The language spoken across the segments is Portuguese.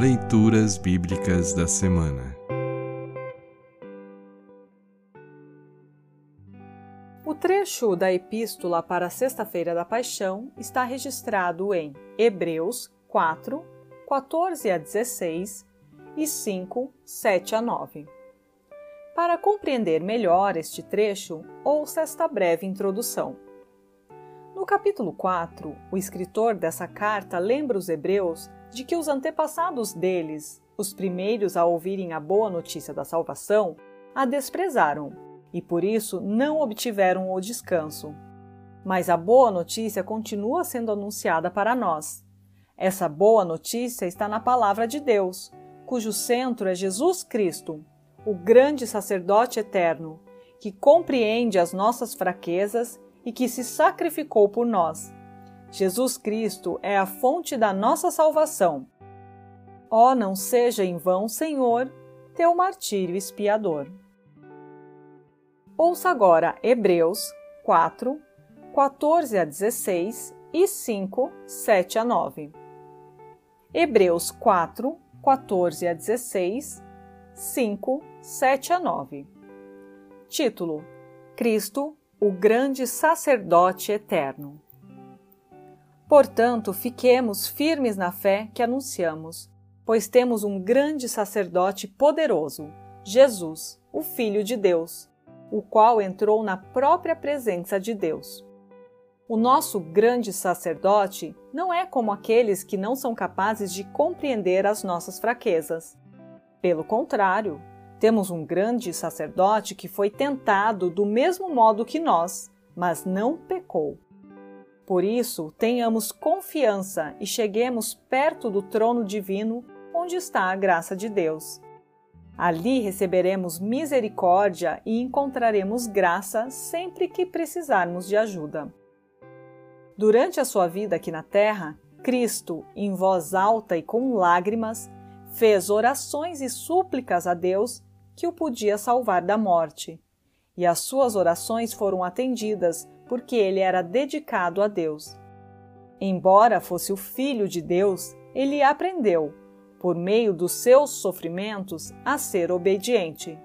Leituras Bíblicas da Semana O trecho da Epístola para a Sexta-feira da Paixão está registrado em Hebreus 4, 14 a 16 e 5, 7 a 9. Para compreender melhor este trecho, ouça esta breve introdução. No capítulo 4, o escritor dessa carta lembra os hebreus de que os antepassados deles, os primeiros a ouvirem a boa notícia da salvação, a desprezaram e por isso não obtiveram o descanso. Mas a boa notícia continua sendo anunciada para nós. Essa boa notícia está na palavra de Deus, cujo centro é Jesus Cristo, o grande sacerdote eterno, que compreende as nossas fraquezas e que se sacrificou por nós. Jesus Cristo é a fonte da nossa salvação. Ó, oh, não seja em vão, Senhor, teu martírio expiador. Ouça agora Hebreus 4, 14 a 16 e 5, 7 a 9. Hebreus 4, 14 a 16, 5, 7 a 9. Título: Cristo, o grande sacerdote eterno. Portanto, fiquemos firmes na fé que anunciamos, pois temos um grande sacerdote poderoso, Jesus, o Filho de Deus, o qual entrou na própria presença de Deus. O nosso grande sacerdote não é como aqueles que não são capazes de compreender as nossas fraquezas. Pelo contrário, temos um grande sacerdote que foi tentado do mesmo modo que nós, mas não pecou. Por isso, tenhamos confiança e cheguemos perto do trono divino, onde está a graça de Deus. Ali receberemos misericórdia e encontraremos graça sempre que precisarmos de ajuda. Durante a sua vida aqui na terra, Cristo, em voz alta e com lágrimas, fez orações e súplicas a Deus que o podia salvar da morte. E as suas orações foram atendidas porque ele era dedicado a Deus. Embora fosse o Filho de Deus, ele aprendeu, por meio dos seus sofrimentos, a ser obediente.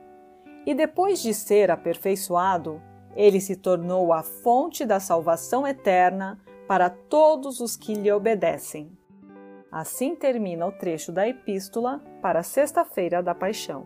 E depois de ser aperfeiçoado, ele se tornou a fonte da salvação eterna para todos os que lhe obedecem. Assim termina o trecho da Epístola para Sexta-feira da Paixão.